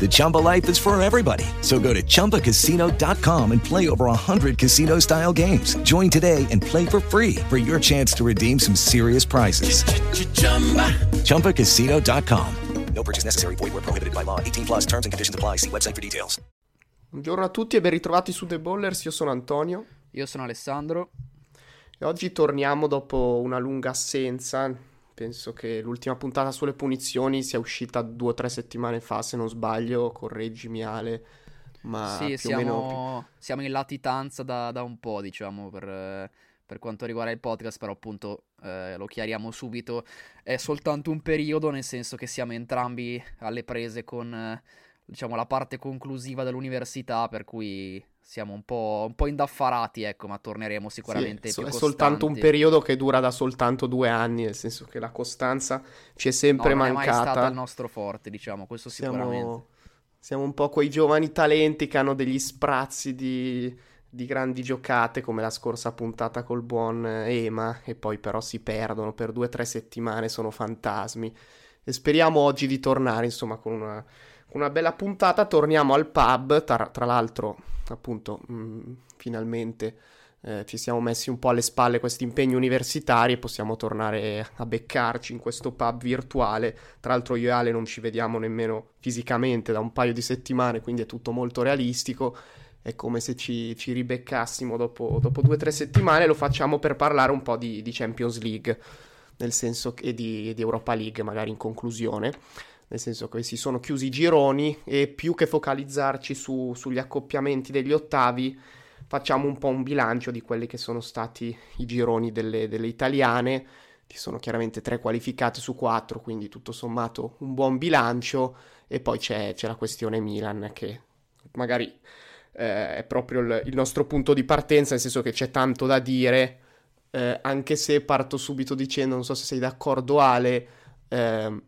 The Chumba life is for everybody. So go to ChumbaCasino.com and play over 100 casino-style games. Join today and play for free for your chance to redeem some serious prizes. ChumbaCasino.com. No purchase necessary. Void were prohibited by law. 18 plus terms and conditions apply. See website for details. Buongiorno a tutti e ben ritrovati su The Ballers. Io sono Antonio Io sono Alessandro. e oggi torniamo dopo una lunga assenza. Penso che l'ultima puntata sulle punizioni sia uscita due o tre settimane fa, se non sbaglio. Correggimi Ale. Ma sì, più o meno siamo, siamo in latitanza da, da un po', diciamo, per, per quanto riguarda il podcast, però appunto eh, lo chiariamo subito. È soltanto un periodo, nel senso che siamo entrambi alle prese con, eh, diciamo, la parte conclusiva dell'università, per cui siamo un po', un po' indaffarati, ecco, ma torneremo Sì, sicuramente so- più è soltanto un costanti. periodo che dura da soltanto due anni, nel senso che la costanza ci è No, sempre non è mai mancata. stata il nostro forte, diciamo, questo sicuramente. Siamo, siamo un po' quei giovani talenti che hanno degli sprazzi di, di grandi giocate, come la scorsa puntata col buon eh, Ema, e poi però si perdono per due o tre settimane, sono fantasmi. E speriamo oggi di tornare, insomma, con una, con una bella puntata. Torniamo al pub, tra, tra l'altro, appunto, mh, finalmente. eh, ci siamo messi un po' alle spalle questi impegni universitari e possiamo tornare a beccarci in questo pub virtuale tra l'altro io e Ale non ci vediamo nemmeno fisicamente da un paio di settimane, quindi è tutto molto realistico. È come se ci, ci ribeccassimo dopo, dopo due o tre settimane. Lo facciamo per parlare un po' di, di Champions League, nel senso che di, di Europa League, magari in conclusione. Nel senso che si sono chiusi i gironi e più che focalizzarci su- sugli accoppiamenti degli ottavi, facciamo un po' un bilancio di quelli che sono stati i gironi delle, delle italiane ci sono chiaramente tre qualificate su quattro, quindi tutto sommato un buon bilancio. E poi c'è, c'è la questione Milan, che magari eh, è proprio il, il nostro punto di partenza, nel senso che c'è tanto da dire. eh, anche se parto subito dicendo, non so se sei d'accordo, Ale. ehm,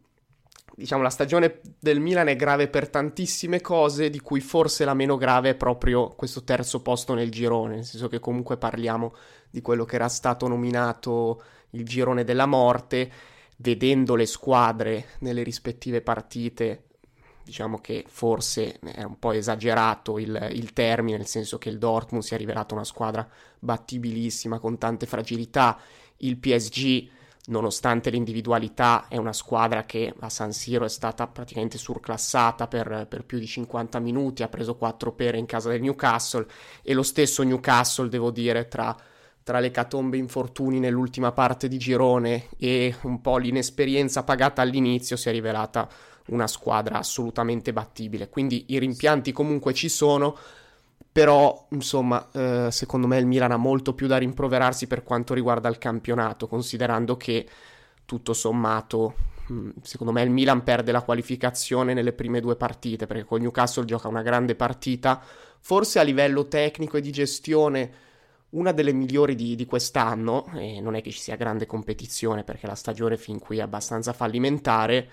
diciamo, la stagione del Milan è grave per tantissime cose, di cui forse la meno grave è proprio questo terzo posto nel girone, nel senso che comunque parliamo di quello che era stato nominato il girone della morte, vedendo le squadre nelle rispettive partite, diciamo che forse è un po' esagerato il, il termine, nel senso che il Dortmund si è rivelato una squadra battibilissima con tante fragilità, il PSG nonostante l'individualità è una squadra che a San Siro è stata praticamente surclassata per, per più di 50 minuti, ha preso 4 pere in casa del Newcastle e lo stesso Newcastle, devo dire, tra tra le catombe infortuni nell'ultima parte di girone e un po' l'inesperienza pagata all'inizio si è rivelata una squadra assolutamente battibile. Quindi i rimpianti comunque ci sono, però insomma eh, secondo me il Milan ha molto più da rimproverarsi per quanto riguarda il campionato, considerando che tutto sommato mh, secondo me il Milan perde la qualificazione nelle prime due partite perché con Newcastle gioca una grande partita, forse a livello tecnico e di gestione una delle migliori di, di quest'anno, e non è che ci sia grande competizione perché la stagione fin qui è abbastanza fallimentare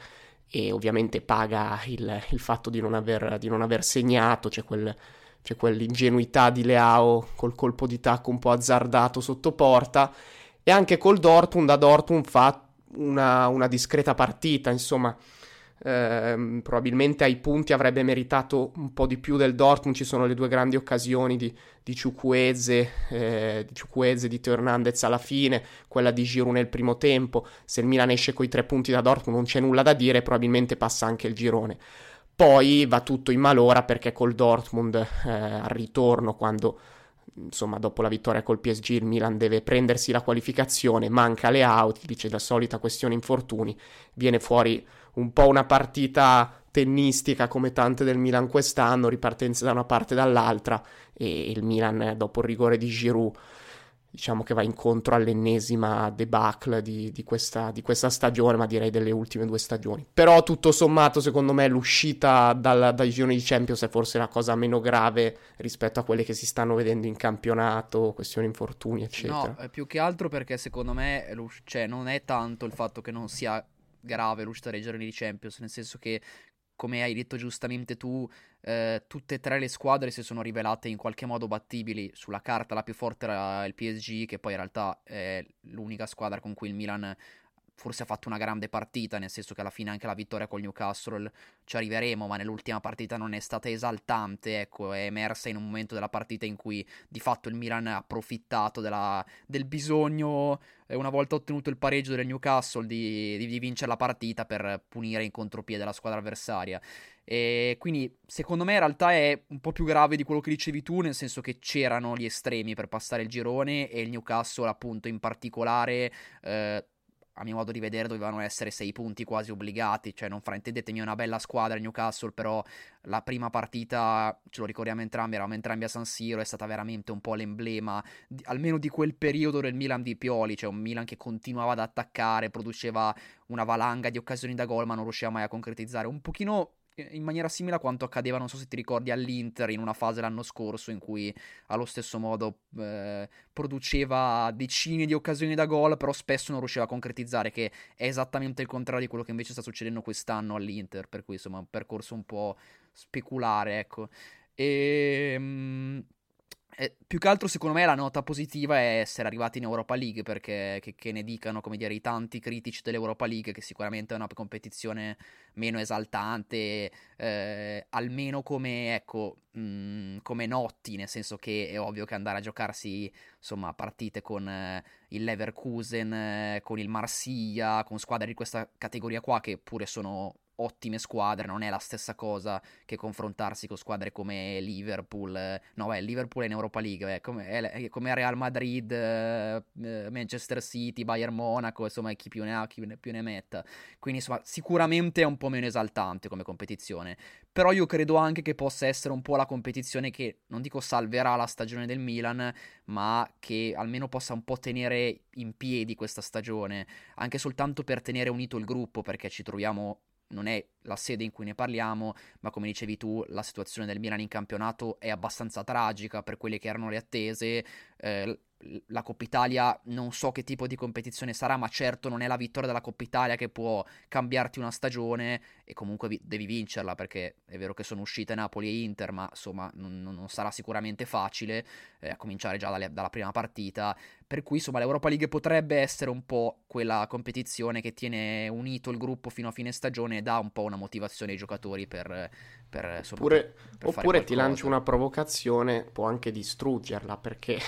e ovviamente paga il, il fatto di non, aver, di non aver segnato, c'è, quel, c'è quell'ingenuità di Leao col colpo di tacco un po' azzardato sotto porta e anche col Dortmund, da Dortmund fa una, una discreta partita, insomma ehm, probabilmente ai punti avrebbe meritato un po' di più del Dortmund. Ci sono le due grandi occasioni di, di Ciucueze, eh, di Ciucueze, di Teo Hernandez alla fine, quella di Giroud nel primo tempo. Se il Milan esce coi tre punti da Dortmund non c'è nulla da dire, probabilmente passa anche il girone. Poi va tutto in malora perché col Dortmund eh, al ritorno, quando insomma dopo la vittoria col PSG il Milan deve prendersi la qualificazione, manca le out, dice la solita questione infortuni, viene fuori un po' una partita tennistica come tante del Milan quest'anno, ripartenza da una parte e dall'altra e il Milan dopo il rigore di Giroud diciamo che va incontro all'ennesima debacle di, di, questa, di, questa, stagione, ma direi delle ultime due stagioni. Però tutto sommato, secondo me, l'uscita dal, dai gironi di Champions è forse la cosa meno grave rispetto a quelle che si stanno vedendo in campionato, questioni infortuni, eccetera. No, più che altro perché secondo me cioè, non è tanto il fatto che non sia grave l'uscita dai gironi di Champions, nel senso che come hai detto giustamente tu, eh, tutte e tre le squadre si sono rivelate in qualche modo battibili. Sulla carta la più forte era il PSG, che poi in realtà è l'unica squadra con cui il Milan forse ha fatto una grande partita, nel senso che alla fine anche la vittoria con Newcastle ci arriveremo, ma nell'ultima partita non è stata esaltante, ecco, è emersa in un momento della partita in cui di fatto il Milan ha approfittato della, del bisogno, eh, una volta ottenuto il pareggio del Newcastle, di, di, di vincere la partita per punire in contropiede la squadra avversaria. E quindi secondo me in realtà è un po' più grave di quello che dicevi tu, nel senso che c'erano gli estremi per passare il girone e il Newcastle appunto in particolare eh, a mio modo di vedere dovevano essere sei punti quasi obbligati, cioè non fraintendetemi è una bella squadra il Newcastle, però la prima partita, ce lo ricordiamo entrambi, eravamo entrambi a San Siro, è stata veramente un po' l'emblema, di, almeno di quel periodo del Milan di Pioli, cioè un Milan che continuava ad attaccare, produceva una valanga di occasioni da gol ma non riusciva mai a concretizzare, un pochino in maniera simile a quanto accadeva, non so se ti ricordi, all'Inter in una fase l'anno scorso in cui allo stesso modo eh, produceva decine di occasioni da gol, però spesso non riusciva a concretizzare, che è esattamente il contrario di quello che invece sta succedendo quest'anno all'Inter, per cui insomma un percorso un po' speculare, ecco. E... Eh, più che altro, secondo me, la nota positiva è essere arrivati in Europa League, perché che, che, ne dicano, come dire, i tanti critici dell'Europa League, che sicuramente è una competizione meno esaltante, eh, almeno come, ecco, mh, mm, come notti, nel senso che è ovvio che andare a giocarsi, insomma, partite con eh, il Leverkusen, eh, con il Marsiglia, con squadre di questa categoria qua, che pure sono ottime squadre, non è la stessa cosa che confrontarsi con squadre come Liverpool, no beh, Liverpool è in Europa League, eh, come, è, come, Real Madrid, eh, Manchester City, Bayern Monaco, insomma chi più ne ha, chi più ne metta, quindi insomma sicuramente è un po' meno esaltante come competizione, però io credo anche che possa essere un po' la competizione che, non dico salverà la stagione del Milan, ma che almeno possa un po' tenere in piedi questa stagione, anche soltanto per tenere unito il gruppo, perché ci troviamo non è la sede in cui ne parliamo, ma come dicevi tu, la situazione del Milan in campionato è abbastanza tragica per quelle che erano le attese. Eh, la Coppa Italia non so che tipo di competizione sarà, ma certo non è la vittoria della Coppa Italia che può cambiarti una stagione e comunque vi- devi vincerla perché è vero che sono uscite Napoli e Inter, ma insomma non, non sarà sicuramente facile eh, a cominciare già dalle, dalla prima partita. Per cui insomma l'Europa League potrebbe essere un po' quella competizione che tiene unito il gruppo fino a fine stagione e dà un po' una motivazione ai giocatori per, per, insomma, oppure, per oppure ti lancio una provocazione, può anche distruggerla perché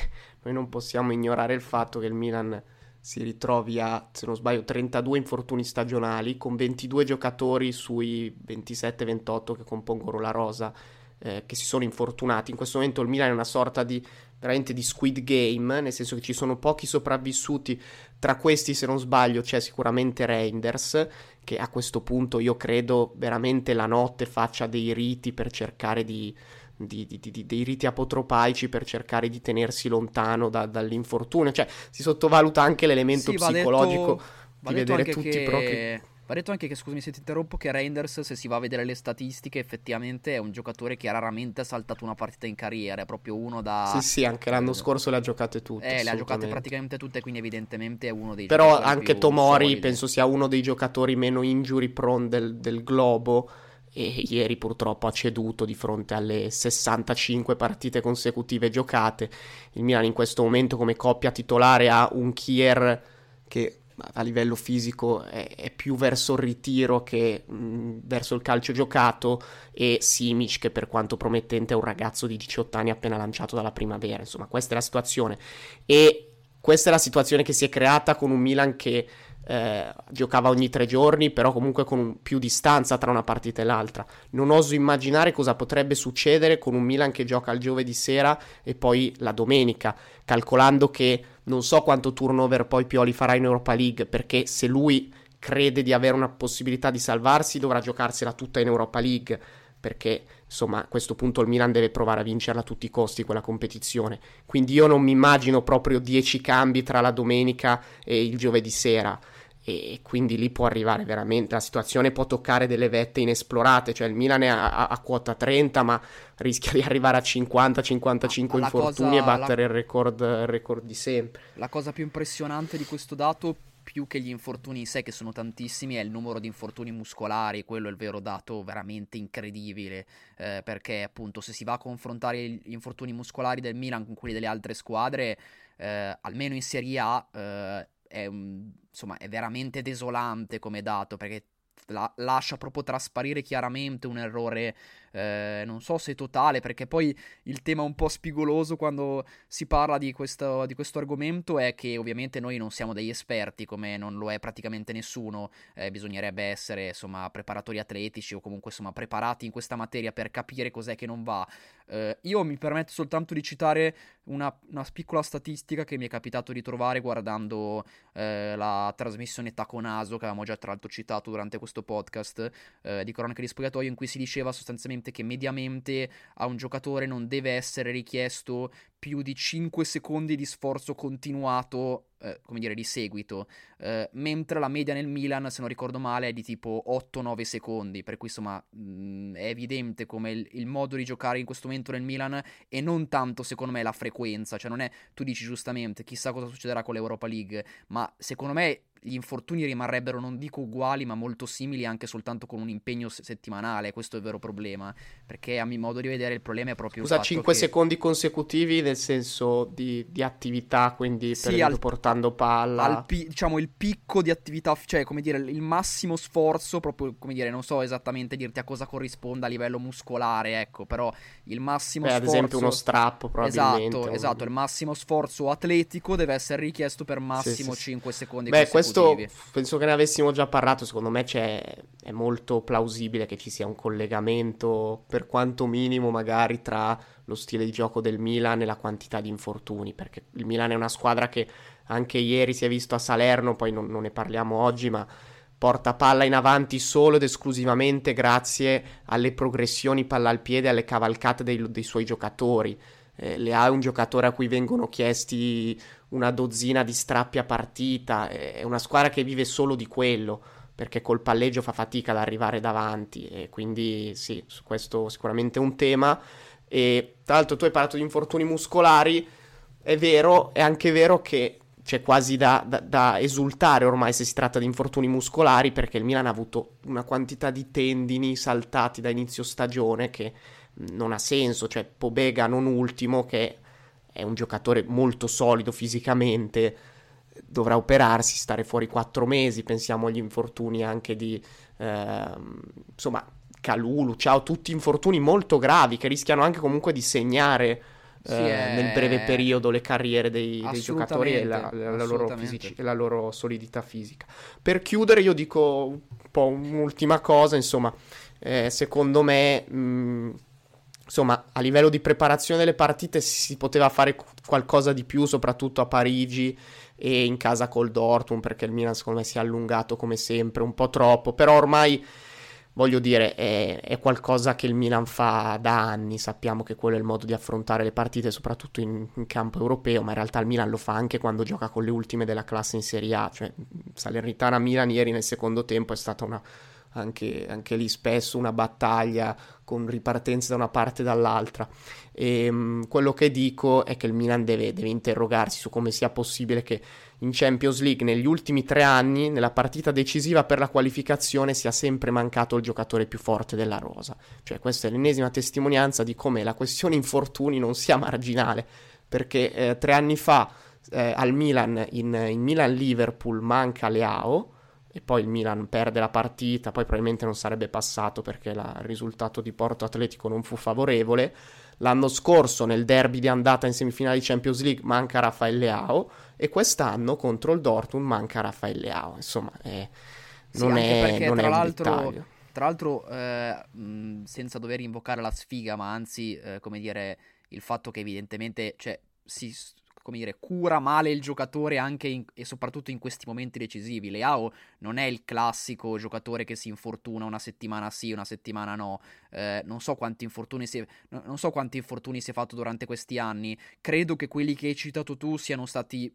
noi non possiamo ignorare il fatto che il Milan si ritrovi a, se non sbaglio, 32 infortuni stagionali con 22 giocatori sui 27-28 che compongono la rosa eh, che si sono infortunati. In questo momento il Milan è una sorta di veramente di Squid Game, nel senso che ci sono pochi sopravvissuti. Tra questi, se non sbaglio, c'è sicuramente Reinders, che a questo punto io credo veramente la notte faccia dei riti per cercare di di, di, di, dei riti apotropaici per cercare di tenersi lontano da, dall'infortunio. Cioè, si sottovaluta anche l'elemento sì, psicologico detto, di vedere tutti che... i propri. Va detto anche che, scusami se ti interrompo, che Reinders, se si va a vedere le statistiche, effettivamente è un giocatore che ha raramente saltato una partita in carriera, è proprio uno da... Sì, sì, anche l'anno eh, scorso le ha giocate tutte. Eh, le ha giocate praticamente tutte, quindi evidentemente è uno dei Però anche Tomori solidi. penso sia uno dei giocatori meno injury prone del, del globo e ieri purtroppo ha ceduto di fronte alle 65 partite consecutive giocate. Il Milan in questo momento come coppia titolare ha un Kier che a livello fisico è, è più verso il ritiro che mh, verso il calcio giocato e Simic che per quanto promettente è un ragazzo di 18 anni appena lanciato dalla primavera. Insomma questa è la situazione e questa è la situazione che si è creata con un Milan che eh, giocava ogni tre giorni, però comunque con più distanza tra una partita e l'altra. Non oso immaginare cosa potrebbe succedere con un Milan che gioca il giovedì sera e poi la domenica, calcolando che non so quanto turnover poi Pioli farà in Europa League, perché se lui crede di avere una possibilità di salvarsi dovrà giocarsela tutta in Europa League perché insomma a questo punto il Milan deve provare a vincerla a tutti i costi quella competizione. Quindi io non mi immagino proprio 10 cambi tra la domenica e il giovedì sera e quindi lì può arrivare veramente la situazione può toccare delle vette inesplorate cioè il Milan è a, a, a quota 30 ma rischia di arrivare a 50-55 infortuni cosa, e battere la... il, record, il record di sempre. La cosa più impressionante di questo dato più che gli infortuni in sé che sono tantissimi è il numero di infortuni muscolari quello è il vero dato veramente incredibile eh, perché appunto se si va a confrontare gli infortuni muscolari del Milan con quelli delle altre squadre eh, almeno in Serie A eh, è, insomma, è veramente desolante come dato perché la, lascia proprio trasparire chiaramente un errore eh, non so se totale, perché poi il tema un po' spigoloso quando si parla di questo, di questo argomento è che ovviamente noi non siamo degli esperti, come non lo è praticamente nessuno, eh, bisognerebbe essere insomma preparatori atletici o comunque insomma preparati in questa materia per capire cos'è che non va. Eh, io mi permetto soltanto di citare una, una, piccola statistica che mi è capitato di trovare guardando eh, la trasmissione Taconaso, che avevamo già tra l'altro citato durante questo podcast eh, di Cronache di Spogliatoio, in cui si diceva sostanzialmente che mediamente a un giocatore non deve essere richiesto più di 5 secondi di sforzo continuato, eh, come dire, di seguito, eh, mentre la media nel Milan, se non ricordo male, è di tipo 8-9 secondi, per cui insomma mh, mm, è evidente come il, il, modo di giocare in questo momento nel Milan e non tanto secondo me la frequenza, cioè non è, tu dici giustamente, chissà cosa succederà con l'Europa League, ma secondo me gli infortuni rimarrebbero, non dico uguali, ma molto simili anche soltanto con un impegno settimanale. Questo è il vero problema. Perché a mio modo di vedere il problema è proprio. Scusa, 5 che... secondi consecutivi nel senso di, di attività, quindi sì, al, portando palla. Al pi- diciamo il picco di attività, cioè come dire, il massimo sforzo, proprio come dire, non so esattamente dirti a cosa corrisponda a livello muscolare, ecco, però il massimo Beh, sforzo. Ad esempio uno strappo, probabilmente. Esatto, esatto. Il massimo sforzo atletico deve essere richiesto per massimo sì, sì, 5 secondi Beh, questo questo penso che ne avessimo già parlato, secondo me è molto plausibile che ci sia un collegamento, per quanto minimo magari, tra lo stile di gioco del Milan e la quantità di infortuni, perché il Milan è una squadra che anche ieri si è visto a Salerno, poi non, non ne parliamo oggi, ma porta palla in avanti solo ed esclusivamente grazie alle progressioni palla al piede, alle cavalcate dei, dei suoi giocatori. Eh, Leao è un giocatore a cui vengono chiesti una dozzina di strappi a partita, è una squadra che vive solo di quello, perché col palleggio fa fatica ad arrivare davanti e quindi sì, su questo sicuramente è un tema. E tra l'altro tu hai parlato di infortuni muscolari, è vero, è anche vero che c'è quasi da, da, da, esultare ormai se si tratta di infortuni muscolari perché il Milan ha avuto una quantità di tendini saltati da inizio stagione che non ha senso, cioè Pobega non ultimo che è un giocatore molto solido fisicamente, dovrà operarsi, stare fuori quattro mesi, pensiamo agli infortuni anche di, eh, insomma, Calulu, ciao, tutti infortuni molto gravi che rischiano anche comunque di segnare sì, eh, è... nel breve periodo le carriere dei, dei giocatori e la, la, la, loro fisici, la, loro solidità fisica. Per chiudere io dico un po' un'ultima cosa, insomma, eh, secondo me... Mh, insomma, a livello di preparazione delle partite si poteva fare qualcosa di più, soprattutto a Parigi e in casa col Dortmund, perché il Milan secondo me si è allungato come sempre, un po' troppo, però ormai voglio dire, è, è, qualcosa che il Milan fa da anni, sappiamo che quello è il modo di affrontare le partite, soprattutto in, in, campo europeo, ma in realtà il Milan lo fa anche quando gioca con le ultime della classe in Serie A, cioè Salernitana-Milan ieri nel secondo tempo è stata una anche, anche lì spesso una battaglia con ripartenze da una parte e dall'altra. E, um, quello che dico è che il Milan deve, deve interrogarsi su come sia possibile che in Champions League negli ultimi tre anni, nella partita decisiva per la qualificazione, sia sempre mancato il giocatore più forte della rosa. Cioè, questa è l'ennesima testimonianza di come la questione infortuni non sia marginale, perché eh, tre anni fa eh, al Milan, in, in Milan-Liverpool, manca Leao e poi il Milan perde la partita, poi probabilmente non sarebbe passato perché la, il risultato di Porto Atletico non fu favorevole. L'anno scorso nel derby di andata in semifinale di Champions League manca Raffaele Leao e quest'anno contro il Dortmund manca Raffaele Leao. Insomma, è, non, sì, è, non tra è l'altro, tra l'altro eh, senza dover invocare la sfiga, ma anzi, eh, come dire, il fatto che evidentemente cioè, si come dire, cura male il giocatore anche in, e soprattutto in questi momenti decisivi. Leao non è il classico giocatore che si infortuna una settimana sì, una settimana no. Eh, non, so quanti infortuni si è, non so quanti infortuni si è fatto durante questi anni. Credo che quelli che hai citato tu siano stati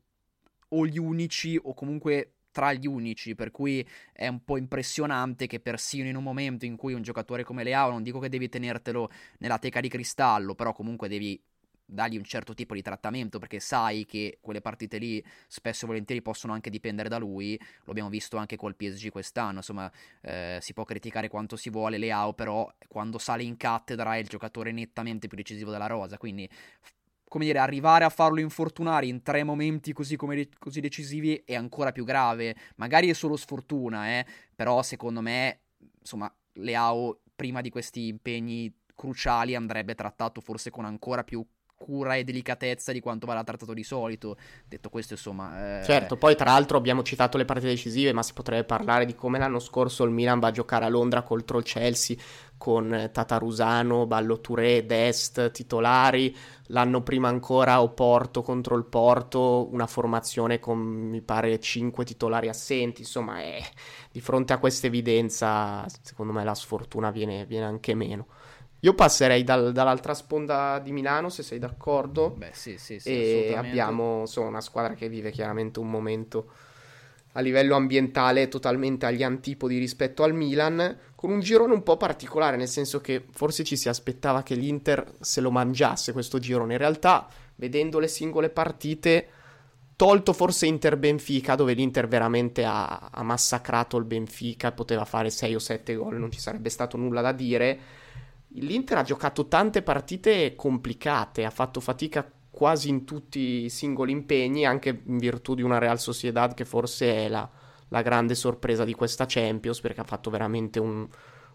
o gli unici o comunque tra gli unici, per cui è un po' impressionante che persino in un momento in cui un giocatore come Leao, non dico che devi tenertelo nella teca di cristallo, però comunque devi dargli un certo tipo di trattamento perché sai che quelle partite lì spesso e volentieri possono anche dipendere da lui lo abbiamo visto anche col PSG quest'anno insomma eh, si può criticare quanto si vuole Leao però quando sale in cattedra è il giocatore nettamente più decisivo della rosa quindi come dire, arrivare a farlo infortunare in tre momenti così, come, così decisivi è ancora più grave. Magari è solo sfortuna, eh, però secondo me, insomma, Leao prima di questi impegni cruciali andrebbe trattato forse con ancora più cura e delicatezza di quanto va trattato di solito. Detto questo, insomma. Eh... Certo, poi tra l'altro abbiamo citato le partite decisive, ma si potrebbe parlare di come l'anno scorso il Milan va a giocare a Londra contro il Chelsea con Tatarusano, Ballo Touré, Dest titolari. L'anno prima ancora Oporto contro il Porto, una formazione con mi pare 5 titolari assenti. Insomma, eh, di fronte a questa evidenza, secondo me la sfortuna viene, viene anche meno. Io passerei dal, dall'altra sponda di Milano, se sei d'accordo. Beh, sì, sì, sì. E abbiamo insomma, una squadra che vive chiaramente un momento a livello ambientale totalmente agli antipodi rispetto al Milan, con un girone un po' particolare, nel senso che forse ci si aspettava che l'Inter se lo mangiasse questo girone. In realtà, vedendo le singole partite, tolto forse Inter-Benfica, dove l'Inter veramente ha, ha massacrato il Benfica, poteva fare 6 o 7 gol, non ci sarebbe stato nulla da dire L'Inter ha giocato tante partite complicate, ha fatto fatica quasi in tutti i singoli impegni, anche in virtù di una Real Sociedad che forse è la, la grande sorpresa di questa Champions, perché ha fatto veramente un,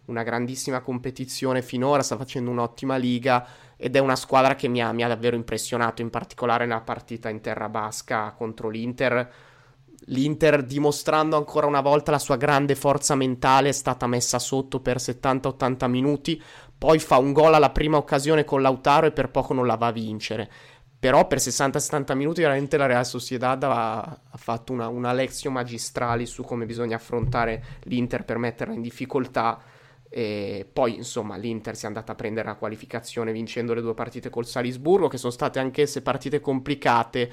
una grandissima competizione finora, sta facendo un'ottima liga ed è una squadra che mi ha, mi ha davvero impressionato, in particolare nella partita in terra basca contro l'Inter. L'Inter dimostrando ancora una volta la sua grande forza mentale è stata messa sotto per 70-80 minuti, poi fa un gol alla prima occasione con Lautaro e per poco non la va a vincere. Però per 60-70 minuti veramente la Real Sociedad ha, ha fatto una, una lezione magistrale su come bisogna affrontare l'Inter per metterla in difficoltà. E poi, insomma, l'Inter si è andata a prendere la qualificazione vincendo le due partite col Salisburgo, che sono state anch'esse partite complicate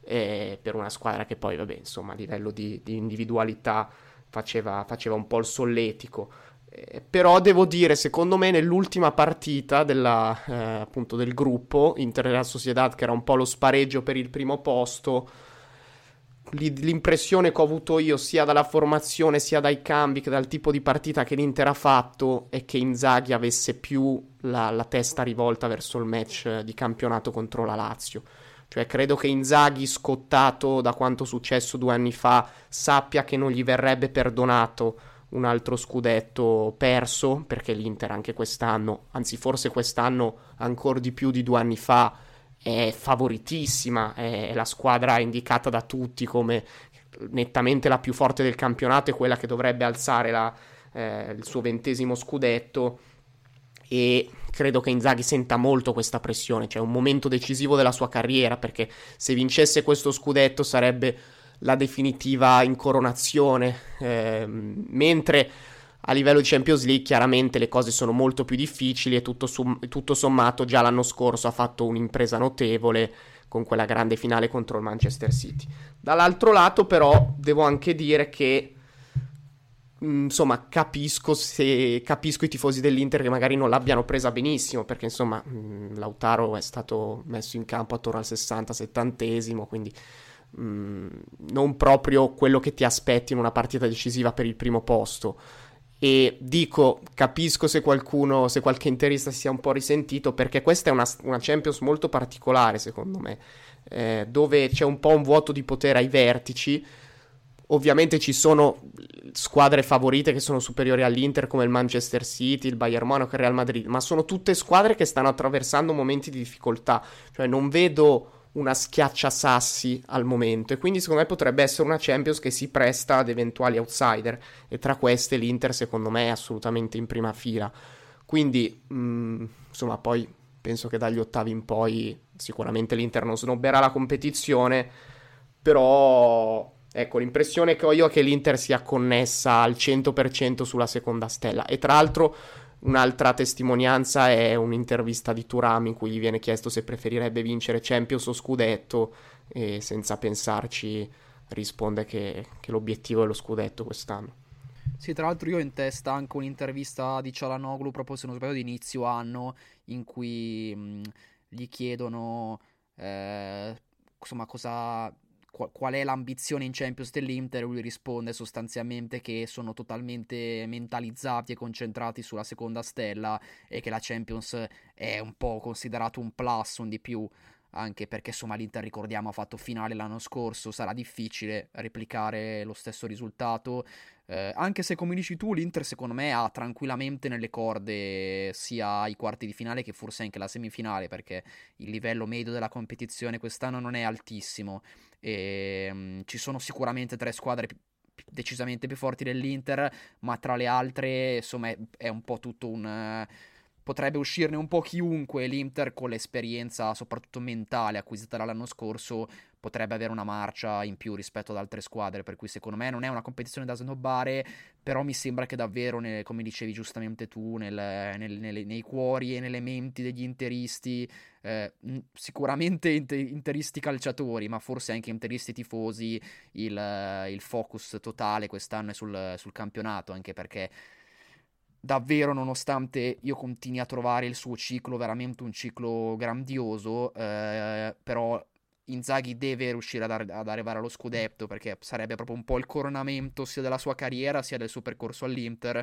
eh, per una squadra che poi, vabbè, insomma, a livello di, di individualità faceva, faceva, un po' il solletico. Eh, però devo dire, secondo me, nell'ultima partita della, eh, appunto del gruppo, Inter Real Sociedad, che era un po' lo spareggio per il primo posto, l'impressione che ho avuto io sia dalla formazione sia dai cambi che dal tipo di partita che l'Inter ha fatto è che Inzaghi avesse più la, la testa rivolta verso il match di campionato contro la Lazio. Cioè, credo che Inzaghi, scottato da quanto successo due anni fa, sappia che non gli verrebbe perdonato un altro scudetto perso, perché l'Inter anche quest'anno, anzi forse quest'anno ancora di più di due anni fa, è favoritissima, è la squadra indicata da tutti come nettamente la più forte del campionato e quella che dovrebbe alzare la, eh, il suo ventesimo scudetto. E credo che Inzaghi senta molto questa pressione, cioè un momento decisivo della sua carriera, perché se vincesse questo scudetto sarebbe la definitiva incoronazione, eh, mentre a livello di Champions League chiaramente le cose sono molto più difficili e tutto, sum- tutto sommato già l'anno scorso ha fatto un'impresa notevole con quella grande finale contro il Manchester City. Dall'altro lato però devo anche dire che Mm, insomma, capisco, se, capisco i tifosi dell'Inter che magari non l'abbiano presa benissimo, perché insomma, mm, Lautaro è stato messo in campo attorno al 60-70esimo, quindi mm, non proprio quello che ti aspetti in una partita decisiva per il primo posto. E dico, capisco se qualcuno, se qualche interista si sia un po' risentito, perché questa è una, una Champions molto particolare, secondo me, eh, dove c'è un po' un vuoto di potere ai vertici Ovviamente ci sono squadre favorite che sono superiori all'Inter come il Manchester City, il Bayern Monaco, il Real Madrid, ma sono tutte squadre che stanno attraversando momenti di difficoltà, cioè non vedo una schiaccia sassi al momento. E quindi secondo me potrebbe essere una Champions che si presta ad eventuali outsider. E tra queste l'Inter secondo me è assolutamente in prima fila. Quindi, mh, mm, insomma, poi penso che dagli ottavi in poi sicuramente l'Inter non snobberà la competizione, però ecco l'impressione che ho io è che l'Inter sia connessa al 100% sulla seconda stella. E tra l'altro un'altra testimonianza è un'intervista di Turam in cui gli viene chiesto se preferirebbe vincere Champions o Scudetto e senza pensarci risponde che, che l'obiettivo è lo Scudetto quest'anno. Sì, tra l'altro io ho in testa anche un'intervista di Cialanoglu proprio se non sbaglio di inizio anno in cui mh, gli chiedono eh, insomma cosa qual è l'ambizione in Champions dell'Inter, lui risponde sostanzialmente che sono totalmente mentalizzati e concentrati sulla seconda stella e che la Champions è un po' considerato un plus, un di più anche perché insomma l'Inter ricordiamo ha fatto finale l'anno scorso, sarà difficile replicare lo stesso risultato, eh, anche se come dici tu l'Inter secondo me ha tranquillamente nelle corde sia i quarti di finale che forse anche la semifinale perché il livello medio della competizione quest'anno non è altissimo e um, ci sono sicuramente tre squadre più decisamente più forti dell'Inter, ma tra le altre, insomma, è, è un po' tutto un. Potrebbe uscirne un po' chiunque. L'Inter, con l'esperienza, soprattutto mentale, acquisita dall'anno scorso, potrebbe avere una marcia in più rispetto ad altre squadre. Per cui, secondo me, non è una competizione da snobbare. Però mi sembra che davvero, nel, come dicevi giustamente tu, nel, nel, nei cuori e nelle menti degli interisti, eh, sicuramente interisti calciatori, ma forse anche interisti tifosi, il, il focus totale quest'anno è sul, sul campionato. Anche perché davvero nonostante io continui a trovare il suo ciclo veramente un ciclo grandioso, eh, però Inzaghi deve riuscire ad, ar- ad, arrivare allo scudetto perché sarebbe proprio un po' il coronamento sia della sua carriera sia del suo percorso all'Inter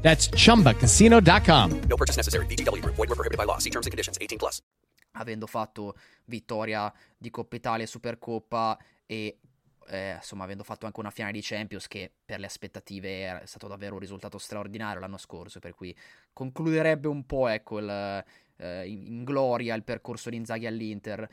That's chumbacasino.com. No purchase necessary. BGW. Void were prohibited by law. See terms and conditions 18 plus. Avendo fatto vittoria di Coppa Italia e Supercoppa e eh, insomma avendo fatto anche una finale di Champions che per le aspettative è stato davvero un risultato straordinario l'anno scorso, per cui concluderebbe un po' ecco il, eh, in gloria il percorso di Inzaghi all'Inter.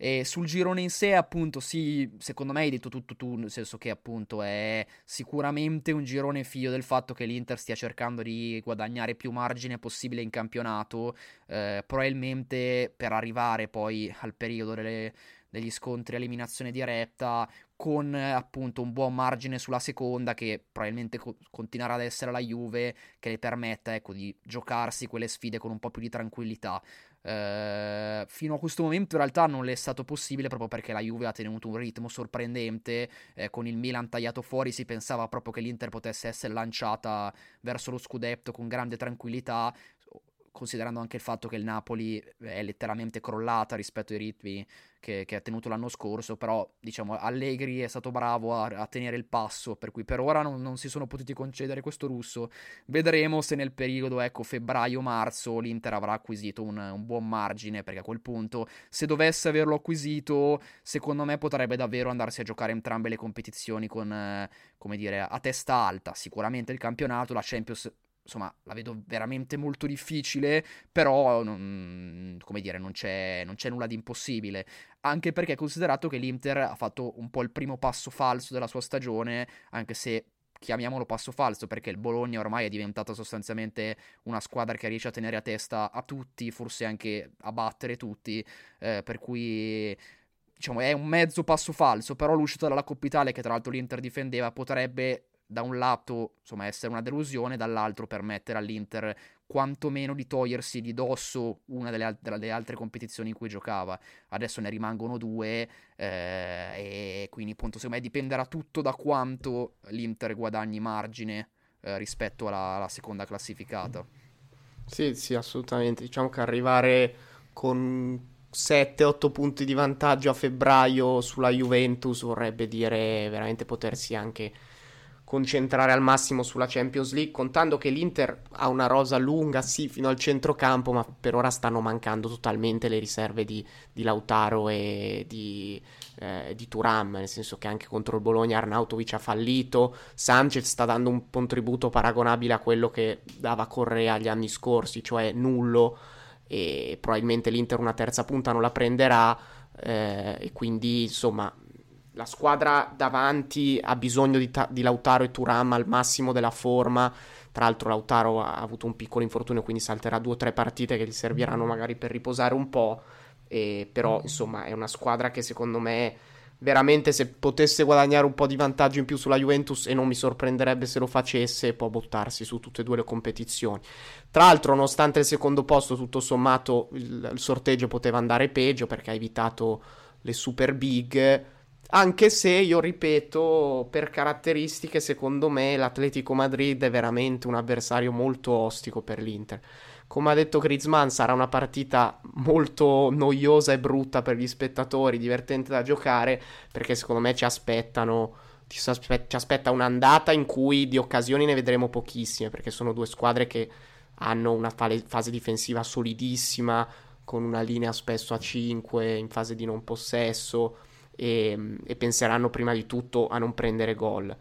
E sul girone in sé, appunto, sì, secondo me hai detto tutto tu, nel senso che appunto è sicuramente un girone figlio del fatto che l'Inter stia cercando di guadagnare più margine possibile in campionato, eh, probabilmente per arrivare poi al periodo delle, degli scontri eliminazione diretta con appunto un buon margine sulla seconda che probabilmente co- continuerà ad essere la Juve che le permetta ecco di giocarsi quelle sfide con un po' più di tranquillità Uh, fino a questo momento in realtà non le è stato possibile proprio perché la Juve ha tenuto un ritmo sorprendente eh, con il Milan tagliato fuori si pensava proprio che l'Inter potesse essere lanciata verso lo scudetto con grande tranquillità considerando anche il fatto che il Napoli è letteralmente crollata rispetto ai ritmi che, che ha tenuto l'anno scorso, però diciamo Allegri è stato bravo a, a tenere il passo, per cui per ora non, non, si sono potuti concedere questo russo. Vedremo se nel periodo, ecco, febbraio-marzo l'Inter avrà acquisito un, un, buon margine, perché a quel punto, se dovesse averlo acquisito, secondo me potrebbe davvero andarsi a giocare entrambe le competizioni con, eh, come dire, a testa alta. Sicuramente il campionato, la Champions insomma, la vedo veramente molto difficile, però, non, come dire, non c'è, non c'è nulla di impossibile. Anche perché considerato che l'Inter ha fatto un po' il primo passo falso della sua stagione, anche se chiamiamolo passo falso perché il Bologna ormai è diventato sostanzialmente una squadra che riesce a tenere a testa a tutti, forse anche a battere tutti, eh, per cui diciamo è un mezzo passo falso, però l'uscita dalla Coppa Italia che tra l'altro l'Inter difendeva potrebbe da un lato insomma, essere una delusione, dall'altro permettere all'Inter quantomeno di togliersi di dosso una delle, al- delle altre competizioni in cui giocava. Adesso ne rimangono due eh, e quindi appunto secondo me dipenderà tutto da quanto l'Inter guadagni margine eh, rispetto alla, alla seconda classificata. Sì, sì, assolutamente. Diciamo che arrivare con 7-8 punti di vantaggio a febbraio sulla Juventus vorrebbe dire veramente potersi anche concentrare al massimo sulla Champions League, contando che l'Inter ha una rosa lunga, sì, fino al centrocampo, ma per ora stanno mancando totalmente le riserve di, di Lautaro e di, eh, di Turam, nel senso che anche contro il Bologna Arnautovic ha fallito, Sanchez sta dando un contributo paragonabile a quello che dava Correa gli anni scorsi, cioè nullo, e probabilmente l'Inter una terza punta non la prenderà, eh, e quindi insomma la squadra davanti ha bisogno di, ta- di, Lautaro e Turam al massimo della forma. Tra l'altro Lautaro ha avuto un piccolo infortunio, quindi salterà due o tre partite che gli serviranno magari per riposare un po'. E, però insomma è una squadra che secondo me veramente se potesse guadagnare un po' di vantaggio in più sulla Juventus e non mi sorprenderebbe se lo facesse, può buttarsi su tutte e due le competizioni. Tra l'altro, nonostante il secondo posto, tutto sommato il, il sorteggio poteva andare peggio perché ha evitato le super big anche se io ripeto, per caratteristiche, secondo me l'Atletico Madrid è veramente un avversario molto ostico per l'Inter. Come ha detto Griezmann, sarà una partita molto noiosa e brutta per gli spettatori, divertente da giocare, perché secondo me ci aspettano. Ci, aspetta un'andata in cui di occasioni ne vedremo pochissime, perché sono due squadre che hanno una fase difensiva solidissima, con una linea spesso a 5 in fase di non possesso e, e penseranno prima di tutto a non prendere gol.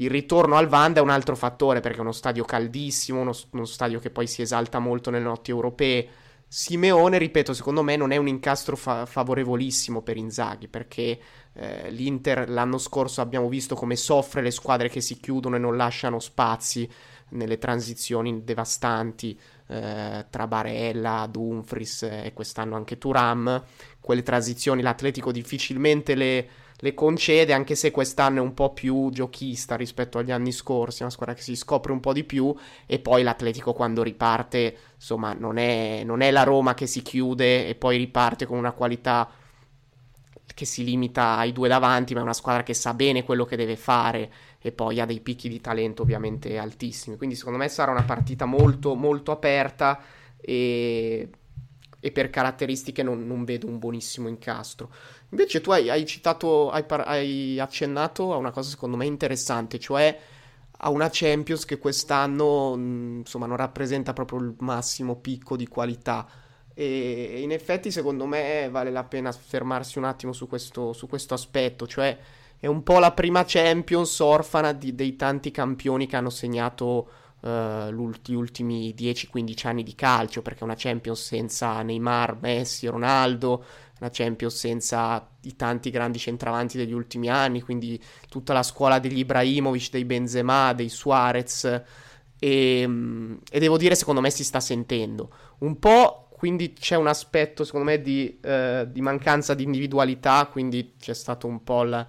Il ritorno al Vanda è un altro fattore perché è uno stadio caldissimo, uno, uno, stadio che poi si esalta molto nelle notti europee. Simeone, ripeto, secondo me non è un incastro fa- favorevolissimo per Inzaghi perché eh, l'Inter l'anno scorso abbiamo visto come soffre le squadre che si chiudono e non lasciano spazi nelle transizioni devastanti eh, tra Barella, Dumfries e quest'anno anche Turam quelle transizioni l'Atletico difficilmente le, le, concede, anche se quest'anno è un po' più giochista rispetto agli anni scorsi, una squadra che si scopre un po' di più e poi l'Atletico quando riparte, insomma, non è, non è la Roma che si chiude e poi riparte con una qualità che si limita ai due davanti, ma è una squadra che sa bene quello che deve fare e poi ha dei picchi di talento ovviamente altissimi. Quindi secondo me sarà una partita molto molto aperta e e per caratteristiche non, non, vedo un buonissimo incastro. Invece tu hai, hai citato, hai, par- hai, accennato a una cosa secondo me interessante, cioè a una Champions che quest'anno insomma non rappresenta proprio il massimo picco di qualità. E in effetti secondo me vale la pena fermarsi un attimo su questo, su questo aspetto, cioè è un po' la prima Champions orfana di, dei tanti campioni che hanno segnato uh, gli ultimi 10-15 anni di calcio, perché una Champions senza Neymar, Messi, Ronaldo, una Champions senza i tanti grandi centravanti degli ultimi anni, quindi tutta la scuola degli Ibrahimovic, dei Benzema, dei Suarez. E, mm, e devo dire, secondo me si sta sentendo un po'. Quindi c'è un aspetto, secondo me, di, uh, di mancanza di individualità. Quindi c'è stato un po' la,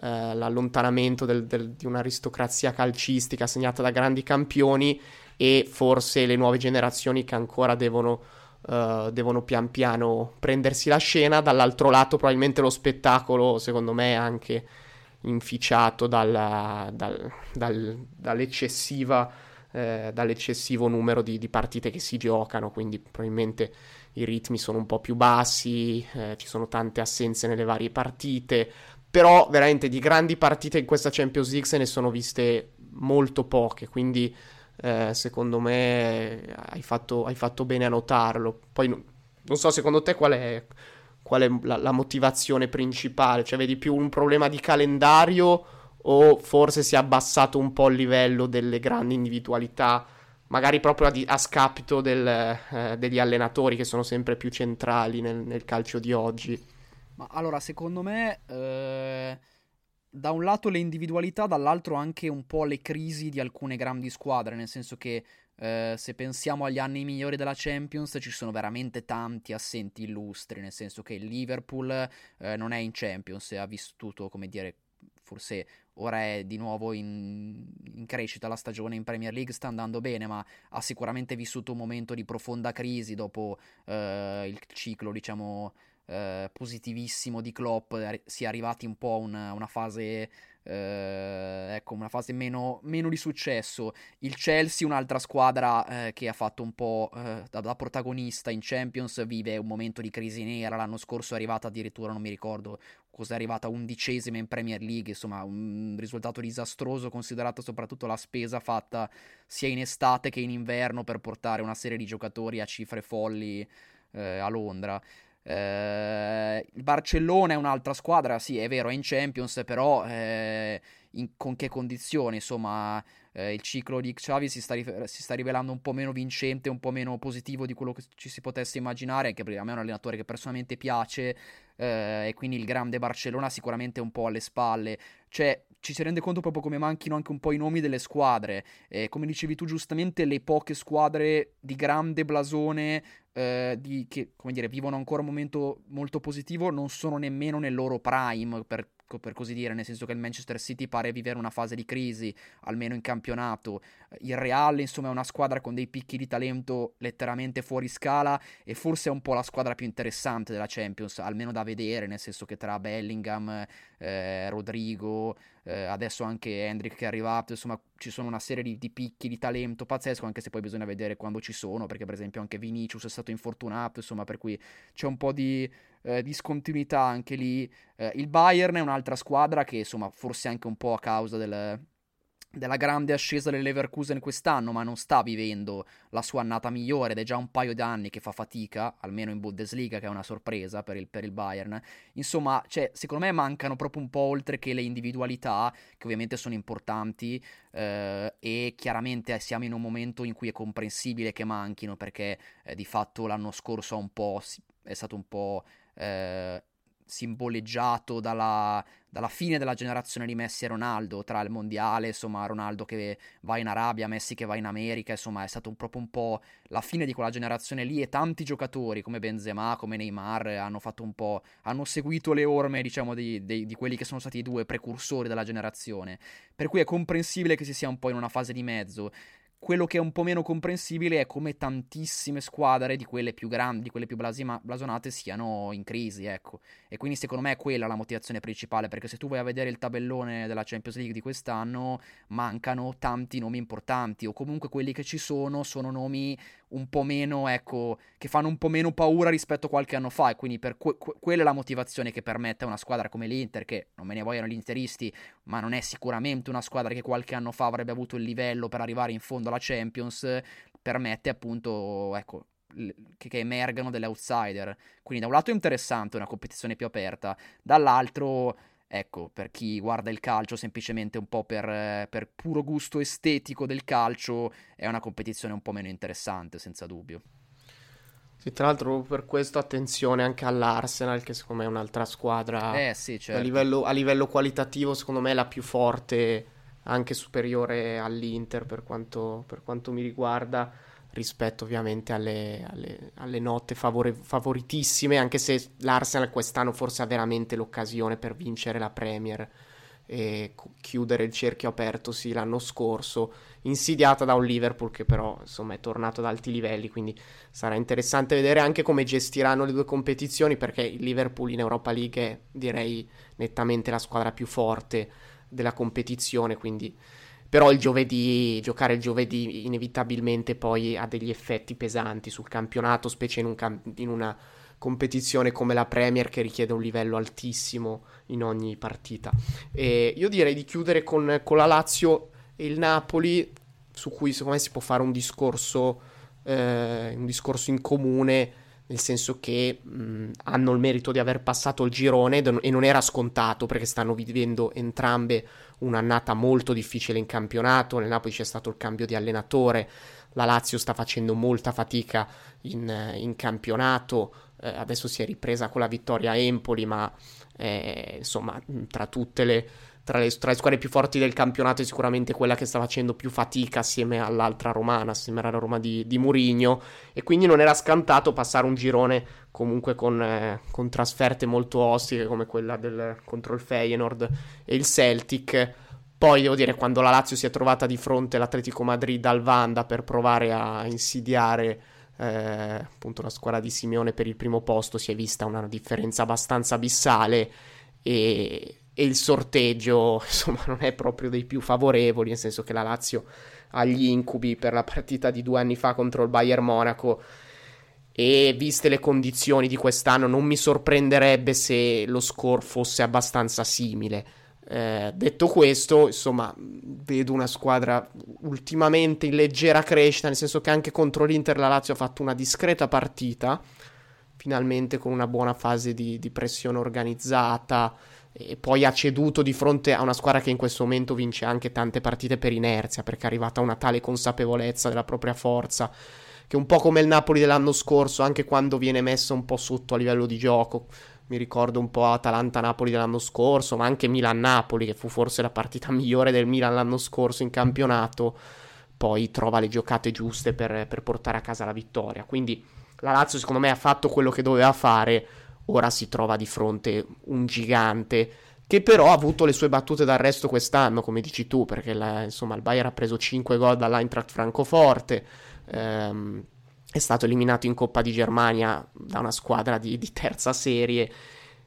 eh, l'allontanamento del, del, di un'aristocrazia calcistica segnata da grandi campioni e forse le nuove generazioni che ancora devono, uh, devono pian piano prendersi la scena. Dall'altro lato probabilmente lo spettacolo secondo me è anche inficiato dalla, dal, dal, dall'eccessiva, eh, dall'eccessivo numero di, di, partite che si giocano, quindi probabilmente i ritmi sono un po' più bassi, eh, ci sono tante assenze nelle varie partite, però veramente di grandi partite in questa Champions League se ne sono viste molto poche, quindi eh, secondo me hai fatto, hai fatto, bene a notarlo. Poi non so, secondo te qual è, qual è la, la, motivazione principale? Cioè vedi più un problema di calendario o forse si è abbassato un po' il livello delle grandi individualità? Magari proprio a, di, a scapito del, eh, degli allenatori che sono sempre più centrali nel, nel calcio di oggi. Ma allora, secondo me, eh, da un lato le individualità, dall'altro anche un po' le crisi di alcune grandi squadre, nel senso che eh, se pensiamo agli anni migliori della Champions ci sono veramente tanti assenti illustri, nel senso che il Liverpool eh, non è in Champions e ha vissuto, come dire, forse ora è di nuovo in, in, crescita la stagione in Premier League, sta andando bene, ma ha sicuramente vissuto un momento di profonda crisi dopo eh, il ciclo, diciamo, eh, positivissimo di Klopp si è arrivati un po' a una, una fase eh, ecco una fase meno, meno, di successo. Il Chelsea un'altra squadra eh, che ha fatto un po' eh, da, da, protagonista in Champions vive un momento di crisi nera l'anno scorso è arrivata addirittura non mi ricordo cos'è arrivata undicesima in Premier League, insomma un risultato disastroso considerato soprattutto la spesa fatta sia in estate che in inverno per portare una serie di giocatori a cifre folli eh, a Londra. Eh, il Barcellona è un'altra squadra, sì, è vero, è in Champions, però eh, in, con che condizioni? Insomma, eh, il ciclo di Xavi si sta, si sta, rivelando un po' meno vincente, un po' meno positivo di quello che ci si potesse immaginare, anche perché a me è un allenatore che personalmente piace eh, e quindi il grande Barcellona sicuramente è un po' alle spalle. Cioè, ci si rende conto proprio come manchino anche un po' i nomi delle squadre. Eh, come dicevi tu giustamente, le poche squadre di grande blasone eh, di, che dire, vivono ancora un momento molto positivo non sono nemmeno nel loro prime, per per così dire, nel senso che il Manchester City pare vivere una fase di crisi, almeno in campionato. Il Real, insomma, è una squadra con dei picchi di talento letteralmente fuori scala e forse è un po' la squadra più interessante della Champions, almeno da vedere, nel senso che tra Bellingham, eh, Rodrigo, eh, adesso anche Hendrick che è arrivato, insomma, ci sono una serie di, di, picchi di talento pazzesco, anche se poi bisogna vedere quando ci sono, perché per esempio anche Vinicius è stato infortunato, insomma, per cui c'è un po' di eh, discontinuità anche lì. Eh, il Bayern è un'altra squadra che, insomma, forse anche un po' a causa del, della grande ascesa del Leverkusen quest'anno, ma non sta vivendo la sua annata migliore ed è già un paio d'anni che fa fatica, almeno in Bundesliga, che è una sorpresa per il, per il Bayern. Insomma, cioè, secondo me mancano proprio un po' oltre che le individualità, che ovviamente sono importanti, eh, e chiaramente siamo in un momento in cui è comprensibile che manchino, perché eh, di fatto l'anno scorso è stato un po' eh, simboleggiato dalla, dalla, fine della generazione di Messi e Ronaldo, tra il mondiale, insomma, Ronaldo che va in Arabia, Messi che va in America, insomma, è stato proprio un po' la fine di quella generazione lì e tanti giocatori come Benzema, come Neymar hanno fatto un po', hanno seguito le orme, diciamo, di, di, di quelli che sono stati i due precursori della generazione. Per cui è comprensibile che si sia un po' in una fase di mezzo. Quello che è un po' meno comprensibile è come tantissime squadre di quelle più grandi, di quelle più blasima, blasonate siano in crisi, ecco. E quindi secondo me è quella la motivazione principale, perché se tu vai a vedere il tabellone della Champions League di quest'anno, mancano tanti nomi importanti, o comunque quelli che ci sono sono nomi un po' meno, ecco, che fanno un po' meno paura rispetto a qualche anno fa, e quindi per que- que- quella è la motivazione che permette a una squadra come l'Inter, che non me ne vogliono gli interisti, ma non è sicuramente una squadra che qualche anno fa avrebbe avuto il livello per arrivare in fondo alla Champions, permette appunto, ecco, che, che emergano delle outsider. Quindi da un lato è interessante, una competizione più aperta, dall'altro ecco, per chi guarda il calcio semplicemente un po' per, per, puro gusto estetico del calcio, è una competizione un po' meno interessante, senza dubbio. Sì, tra l'altro per questo attenzione anche all'Arsenal, che secondo me è un'altra squadra eh, sì, certo. a, livello, a, livello, qualitativo, secondo me è la più forte, anche superiore all'Inter per quanto, per quanto mi riguarda rispetto ovviamente alle, alle, alle note favore, favoritissime, anche se l'Arsenal quest'anno forse ha veramente l'occasione per vincere la Premier e chiudere il cerchio apertosi l'anno scorso, insidiata da un Liverpool che però insomma è tornato ad alti livelli, quindi sarà interessante vedere anche come gestiranno le due competizioni perché il Liverpool in Europa League è direi nettamente la squadra più forte della competizione, quindi però il giovedì, giocare il giovedì inevitabilmente poi ha degli effetti pesanti sul campionato, specie in, un cam- in una competizione come la Premier che richiede un livello altissimo in ogni partita. E io direi di chiudere con, con la Lazio e il Napoli, su cui secondo me si può fare un discorso, eh, un discorso in comune nel senso che mh, hanno il merito di aver passato il girone e non era scontato perché stanno vivendo entrambe un'annata molto difficile in campionato, nel Napoli c'è stato il cambio di allenatore, la Lazio sta facendo molta fatica in, in campionato, eh, adesso si è ripresa con la vittoria a Empoli, ma eh, insomma tra tutte le tra le, tra le, squadre più forti del campionato è sicuramente quella che sta facendo più fatica assieme all'altra romana, assieme alla Roma di, di Murigno e quindi non era scantato passare un girone comunque con, eh, con trasferte molto ostiche come quella del, contro il Feyenoord e il Celtic. Poi devo dire, quando la Lazio si è trovata di fronte all'Atletico Madrid al Vanda per provare a insidiare eh, appunto la squadra di Simeone per il primo posto, si è vista una differenza abbastanza abissale e e il sorteggio insomma non è proprio dei più favorevoli, nel senso che la Lazio ha gli incubi per la partita di due anni fa contro il Bayern Monaco e viste le condizioni di quest'anno non mi sorprenderebbe se lo score fosse abbastanza simile. Eh, detto questo, insomma, vedo una squadra ultimamente in leggera crescita, nel senso che anche contro l'Inter la Lazio ha fatto una discreta partita, finalmente con una buona fase di, di pressione organizzata e poi ha ceduto di fronte a una squadra che in questo momento vince anche tante partite per inerzia, perché è arrivata a una tale consapevolezza della propria forza che un po' come il Napoli dell'anno scorso, anche quando viene messo un po' sotto a livello di gioco. Mi ricordo un po' Atalanta-Napoli dell'anno scorso, ma anche Milan-Napoli, che fu forse la partita migliore del Milan l'anno scorso in campionato. Poi trova le giocate giuste per, per portare a casa la vittoria. Quindi la Lazio, secondo me, ha fatto quello che doveva fare. Ora si trova di fronte un gigante che però ha avuto le sue battute d'arresto quest'anno, come dici tu, perché la, insomma il Bayern ha preso 5 gol dall'Eintracht Francoforte, ehm, è stato eliminato in Coppa di Germania da una squadra di, di terza serie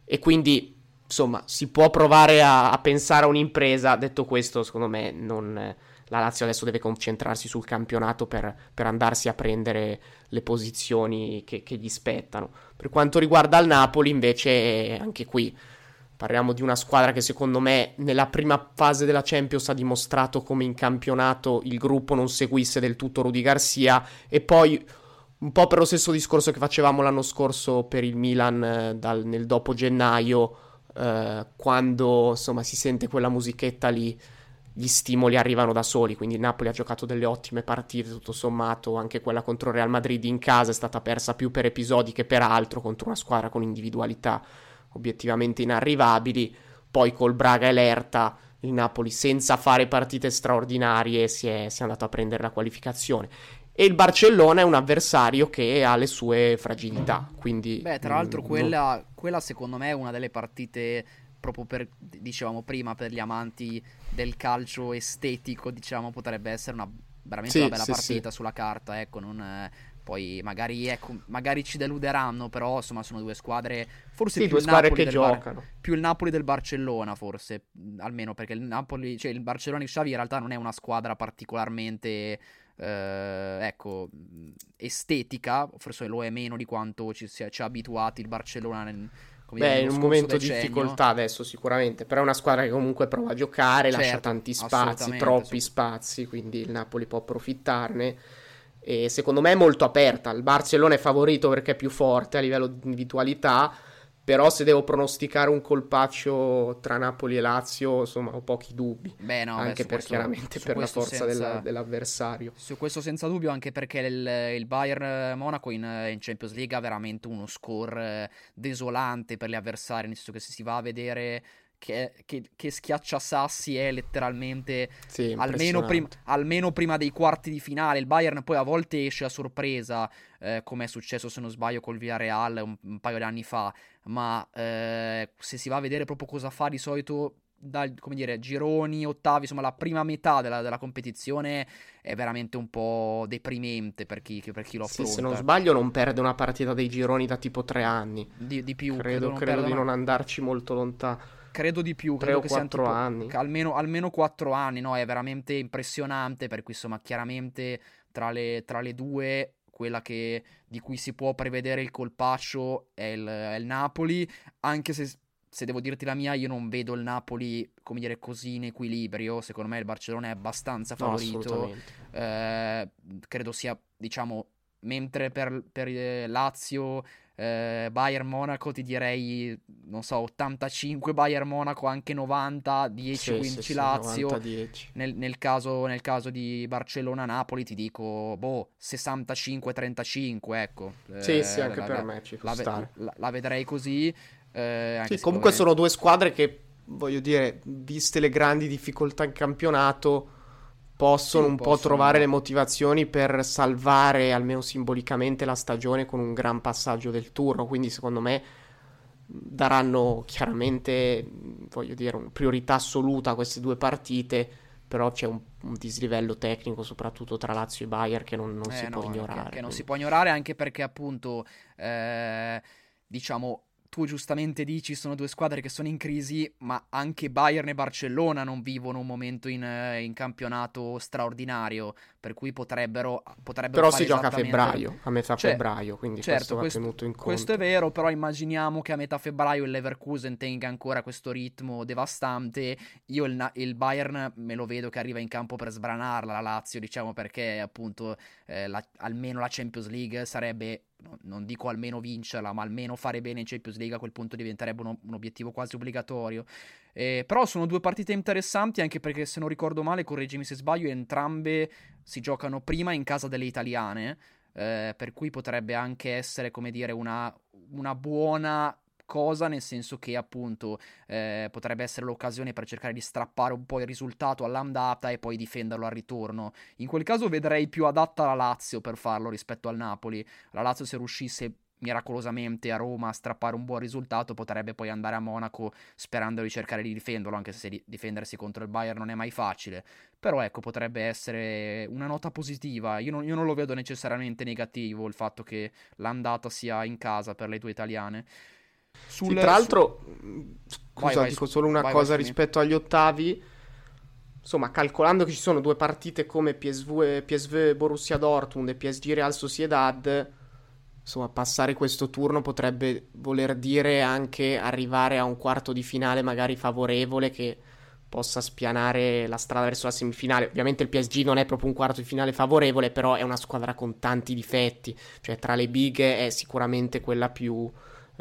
e quindi insomma si può provare a, a, pensare a un'impresa. Detto questo, secondo me non, la Lazio adesso deve concentrarsi sul campionato per, per andarsi a prendere le posizioni che, che, gli spettano. Per quanto riguarda il Napoli, invece, anche qui parliamo di una squadra che secondo me nella prima fase della Champions ha dimostrato come in campionato il gruppo non seguisse del tutto Rudy Garcia e poi un po' per lo stesso discorso che facevamo l'anno scorso per il Milan eh, dal, nel dopo gennaio, eh, quando insomma si sente quella musichetta lì, gli stimoli arrivano da soli. Quindi il Napoli ha giocato delle ottime partite, tutto sommato, anche quella contro Real Madrid in casa è stata persa più per episodi che per altro contro una squadra con individualità obiettivamente inarrivabili. Poi col Braga e l'Erta il Napoli senza fare partite straordinarie si è, si è andato a prendere la qualificazione e il Barcellona è un avversario che ha le sue fragilità. Quindi, Beh, tra l'altro, quella, quella secondo me è una delle partite proprio per, dicevamo prima, per gli amanti del calcio estetico, diciamo, potrebbe essere una veramente sì, una bella sì, partita sì. sulla carta, ecco, non, poi magari, ecco, magari, ci deluderanno, però insomma sono due squadre, forse sì, più, due il Napoli che giocano. Bar- più il Napoli del Barcellona, forse, almeno perché il Napoli, cioè il Barcellona di Xavi in realtà non è una squadra particolarmente eh, ecco, estetica, forse lo è meno di quanto ci, ci ha abituati il Barcellona nel, Beh, in un momento di difficoltà adesso sicuramente, però è una squadra che comunque prova a giocare, certo, lascia tanti spazi, troppi sì. spazi, quindi il Napoli può approfittarne e secondo me è molto aperta. Il Barcellona è favorito perché è più forte a livello di individualità, però se devo pronosticare un colpaccio tra Napoli e Lazio, insomma, ho pochi dubbi. Beh, no, anche beh, per chiaramente per la forza senza, della, dell'avversario. Su questo senza dubbio, anche perché il, il Bayern Monaco in, in, Champions League ha veramente uno score desolante per gli avversari, nel senso che se si va a vedere che, che, che schiaccia sassi è letteralmente sì, almeno, prim, almeno, prima dei quarti di finale. Il Bayern poi a volte esce a sorpresa, eh, come è successo se non sbaglio col Villarreal un, un paio di anni fa, ma eh, se si va a vedere proprio cosa fa di solito dal, come dire, gironi, ottavi, insomma la prima metà della, della, competizione è veramente un po' deprimente per chi, per chi lo affronta. Sì, se non sbaglio non perde una partita dei gironi da tipo tre anni. Di, di più. Credo, credo, credo di non andarci molto lontano. Credo di più, credo che siano tipo, anni. Almeno, almeno 4 anni, no? È veramente impressionante, per cui insomma chiaramente tra le, tra le due quella che, di cui si può prevedere il colpaccio è il, è il Napoli, anche se, se, devo dirti la mia, io non vedo il Napoli, come dire, così in equilibrio, secondo me il Barcellona è abbastanza favorito, no, eh, credo sia, diciamo, mentre per, per eh, Lazio eh, Bayern Monaco ti direi, non so, 85 Bayern Monaco, anche 90, 10 sì, 15 sì, Lazio. 90, 10. Nel, nel, caso, nel, caso, di Barcellona-Napoli ti dico, boh, 65-35, ecco. Sì, eh, sì, anche la, per la, me ci la, la, la, vedrei così. Eh, sì, comunque sono due squadre che, voglio dire, viste le grandi difficoltà in campionato possono sì, un possono. po' trovare le motivazioni per salvare almeno simbolicamente la stagione con un gran passaggio del turno. Quindi, secondo me, daranno chiaramente, voglio dire, una priorità assoluta a queste due partite. Però c'è un, un dislivello tecnico, soprattutto tra Lazio e Bayern, che non, non eh, si no, può ignorare. Che, che non si può ignorare anche perché, appunto, eh, diciamo tu giustamente dici sono due squadre che sono in crisi, ma anche Bayern e Barcellona non vivono un momento in, eh, in campionato straordinario, per cui potrebbero, potrebbero Però si gioca a febbraio, a metà cioè, febbraio, quindi certo, questo va questo, tenuto in conto. Questo è vero, però immaginiamo che a metà febbraio il Leverkusen tenga ancora questo ritmo devastante. Io il, il Bayern me lo vedo che arriva in campo per sbranarla, la Lazio, diciamo, perché appunto eh, la, almeno la Champions League sarebbe non dico almeno vincerla, ma almeno fare bene in Champions League a quel punto diventerebbe un, un obiettivo quasi obbligatorio. Eh, però sono due partite interessanti anche perché se non ricordo male, correggimi se sbaglio, entrambe si giocano prima in casa delle italiane, eh, per cui potrebbe anche essere, come dire, una, una buona cosa, nel senso che appunto eh, potrebbe essere l'occasione per cercare di strappare un po' il risultato all'andata e poi difenderlo al ritorno. In quel caso vedrei più adatta la Lazio per farlo rispetto al Napoli. La Lazio se riuscisse miracolosamente a Roma a strappare un buon risultato potrebbe poi andare a Monaco sperando di cercare di difenderlo anche se difendersi contro il Bayern non è mai facile però ecco potrebbe essere una nota positiva io non, io non lo vedo necessariamente negativo il fatto che l'andata sia in casa per le due italiane sul, sì, tra l'altro, scusa, vai, vai, dico solo una vai, cosa rispetto agli ottavi. Insomma, calcolando che ci sono due partite come PSV, PSV Borussia Dortmund e PSG Real Sociedad, insomma, passare questo turno potrebbe voler dire anche arrivare a un quarto di finale magari favorevole che possa spianare la strada verso la semifinale. Ovviamente il PSG non è proprio un quarto di finale favorevole, però è una squadra con tanti difetti, cioè tra le big è sicuramente quella più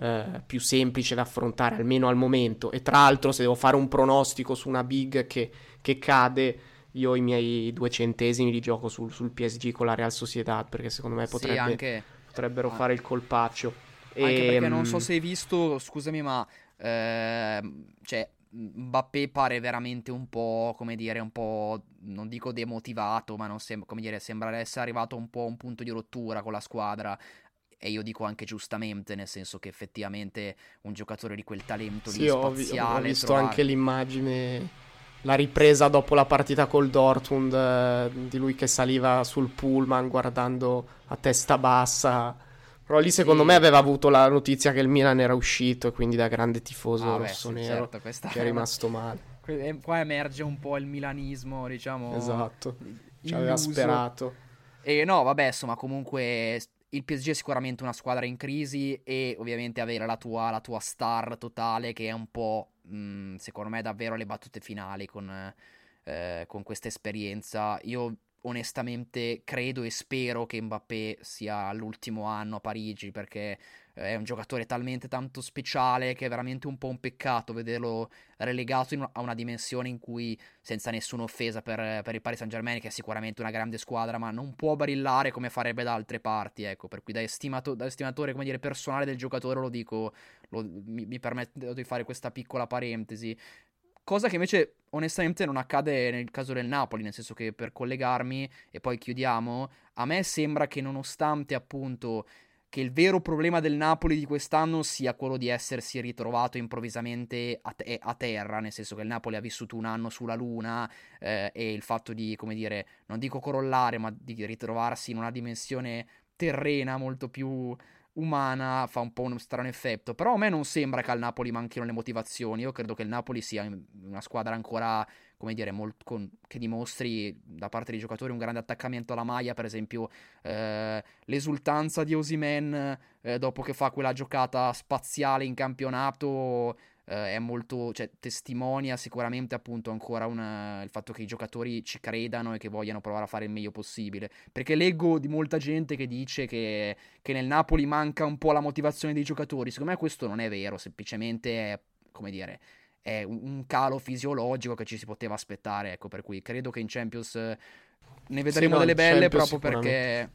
eh, più semplice da affrontare, almeno al momento. E tra l'altro, se devo fare un pronostico su una big che, che cade, io i miei due centesimi li gioco sul, sul PSG con la Real Sociedad, perché secondo me potrebbe, sì, anche... potrebbero ah. fare il colpaccio. Anche e, perché non so se hai visto, scusami, ma eh, cioè, Mbappé pare veramente un po', come dire, un po', non dico demotivato, ma non sem- come dire, sembra essere arrivato un po' a un punto di rottura con la squadra e io dico anche giustamente, nel senso che effettivamente un giocatore di quel talento sì, lì ho, spaziale... ho visto trovare... anche l'immagine, la ripresa dopo la partita col Dortmund, eh, di lui che saliva sul pullman guardando a testa bassa. Però lì secondo sì. me aveva avuto la notizia che il Milan era uscito e quindi da grande tifoso ah, rosso-nero beh, sì, certo, che è rimasto male. Qua emerge un po' il milanismo, diciamo... Esatto, ci aveva sperato. E no, vabbè, insomma, comunque il PSG è sicuramente una squadra in crisi e ovviamente avere la tua, la tua star totale che è un po', mh, mm, secondo me, davvero le battute finali con, eh, con questa esperienza. Io onestamente credo e spero che Mbappé sia l'ultimo anno a Parigi perché è un giocatore talmente tanto speciale che è veramente un po' un peccato vederlo relegato una, a una dimensione in cui, senza nessuna offesa per, per il Paris Saint Germain, che è sicuramente una grande squadra, ma non può brillare come farebbe da altre parti, ecco, per cui da, estimato, da estimatore, dire, personale del giocatore lo dico, lo, mi, mi permetto di fare questa piccola parentesi. Cosa che invece onestamente non accade nel caso del Napoli, nel senso che per collegarmi e poi chiudiamo, a me sembra che nonostante appunto che il vero problema del Napoli di quest'anno sia quello di essersi ritrovato improvvisamente a, te- a terra, nel senso che il Napoli ha vissuto un anno sulla Luna eh, e il fatto di, come dire, non dico corollare, ma di ritrovarsi in una dimensione terrena molto più umana fa un po' uno strano effetto. Però a me non sembra che al Napoli manchino le motivazioni. Io credo che il Napoli sia una squadra ancora come dire, molt, con, che dimostri da parte dei giocatori un grande attaccamento alla maglia, per esempio eh, l'esultanza di Osimen eh, dopo che fa quella giocata spaziale in campionato eh, è molto, cioè, testimonia sicuramente appunto ancora una, il fatto che i giocatori ci credano e che vogliano provare a fare il meglio possibile, perché leggo di molta gente che dice che, che nel Napoli manca un po' la motivazione dei giocatori, secondo me questo non è vero, semplicemente è, come dire è un calo fisiologico che ci si poteva aspettare, ecco, per cui credo che in Champions eh, ne vedremo sì, no, delle belle proprio perché...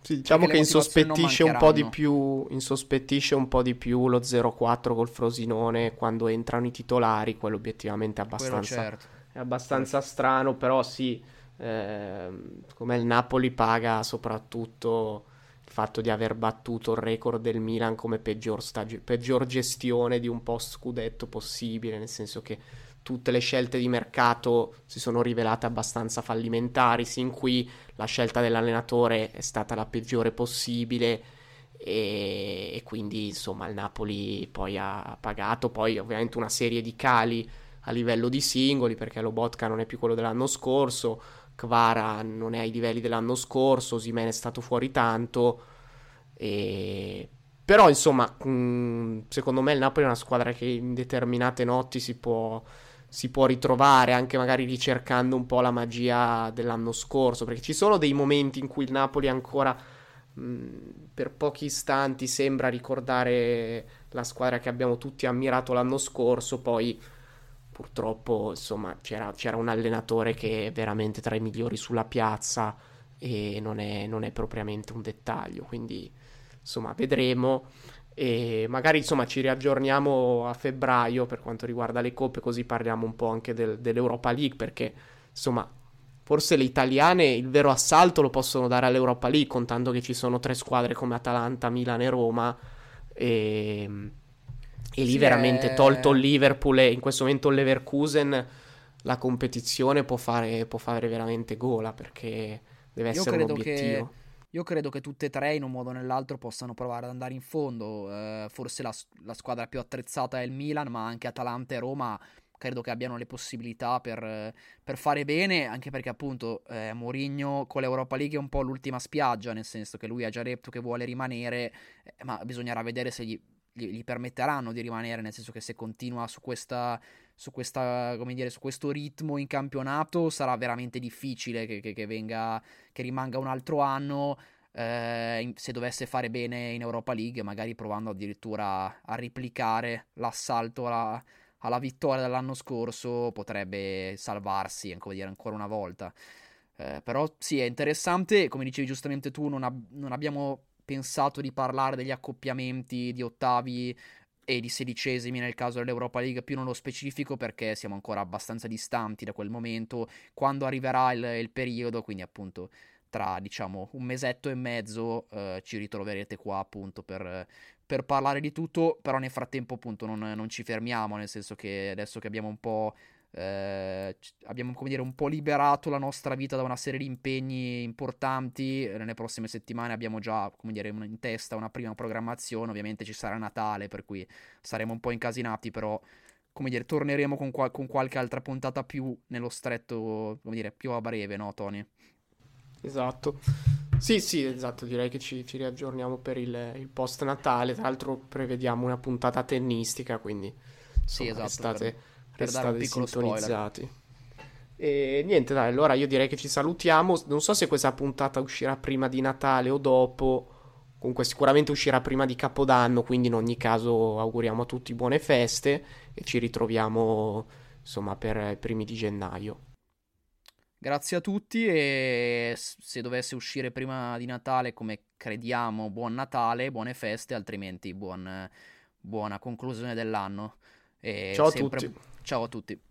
Sì, diciamo che insospettisce un po' di più insospettisce un po' di più lo 0-4 col Frosinone quando entrano i titolari, quello obiettivamente è abbastanza, certo. è abbastanza strano, però sì, eh, come il Napoli paga soprattutto fatto di aver battuto il record del Milan come peggior, stag- peggior gestione di un post scudetto possibile, nel senso che tutte le scelte di mercato si sono rivelate abbastanza fallimentari, sin qui la scelta dell'allenatore è stata la peggiore possibile e, e quindi insomma il Napoli poi ha pagato, poi ovviamente una serie di cali a livello di singoli perché Lobotka non è più quello dell'anno scorso, Kvara non è ai livelli dell'anno scorso, Simene è stato fuori tanto e... però insomma mh, secondo me il Napoli è una squadra che in determinate notti si può, si può ritrovare anche magari ricercando un po' la magia dell'anno scorso perché ci sono dei momenti in cui il Napoli ancora per pochi istanti sembra ricordare la squadra che abbiamo tutti ammirato l'anno scorso, poi purtroppo insomma c'era, c'era un allenatore che è veramente tra i migliori sulla piazza e non è, non è propriamente un dettaglio, quindi insomma vedremo e magari insomma ci riaggiorniamo a febbraio per quanto riguarda le coppe così parliamo un po' anche del, dell'Europa League perché insomma Forse le italiane il vero assalto lo possono dare all'Europa League, contando che ci sono tre squadre come Atalanta, Milan e Roma. E, e lì sì, veramente, è... tolto il Liverpool e in questo momento il Leverkusen, la competizione può fare, può fare veramente gola perché deve essere un obiettivo. Che... Io credo che tutte e tre, in un modo o nell'altro, possano provare ad andare in fondo. Eh, forse la, la, squadra più attrezzata è il Milan, ma anche Atalanta e Roma credo che abbiano le possibilità per, per fare bene, anche perché appunto eh, Mourinho con l'Europa League è un po' l'ultima spiaggia, nel senso che lui ha già detto che vuole rimanere, eh, ma bisognerà vedere se gli, gli, gli, permetteranno di rimanere, nel senso che se continua su questa, su questa come dire, su questo ritmo in campionato sarà veramente difficile che, che, che venga, che rimanga un altro anno. Eh, se dovesse fare bene in Europa League, magari provando addirittura a replicare l'assalto alla, alla vittoria dell'anno scorso potrebbe salvarsi, come dire, ancora una volta. Eh, però sì, è interessante, come dicevi giustamente tu, non, ab- non abbiamo pensato di parlare degli accoppiamenti di ottavi e di sedicesimi nel caso dell'Europa League più nello specifico perché siamo ancora abbastanza distanti da quel momento quando arriverà il, il periodo quindi appunto tra diciamo un mesetto e mezzo eh, ci ritroverete qua appunto per, per parlare di tutto, però nel frattempo appunto non, non, ci fermiamo, nel senso che adesso che abbiamo un po'... Eh, abbiamo come dire un po' liberato la nostra vita da una serie di impegni importanti. Nelle prossime settimane abbiamo già come dire in testa una prima programmazione. Ovviamente ci sarà Natale per cui saremo un po' incasinati però come dire torneremo con, qual- con qualche altra puntata più nello stretto come dire più a breve no Tony? Esatto. Sì, sì, esatto, direi che ci, ci riaggiorniamo per il, il, post Natale, tra l'altro prevediamo una puntata tennistica, quindi insomma, sì, esatto, restate, per, restate per sintonizzati. Spoiler. E niente, dai, allora io direi che ci salutiamo, non so se questa puntata uscirà prima di Natale o dopo, comunque sicuramente uscirà prima di Capodanno, quindi in ogni caso auguriamo a tutti buone feste e ci ritroviamo insomma per i primi di gennaio. Grazie a tutti e se dovesse uscire prima di Natale, come crediamo, buon Natale, buone feste, altrimenti buon, buona conclusione dell'anno. E Ciao a tutti. Ciao a tutti.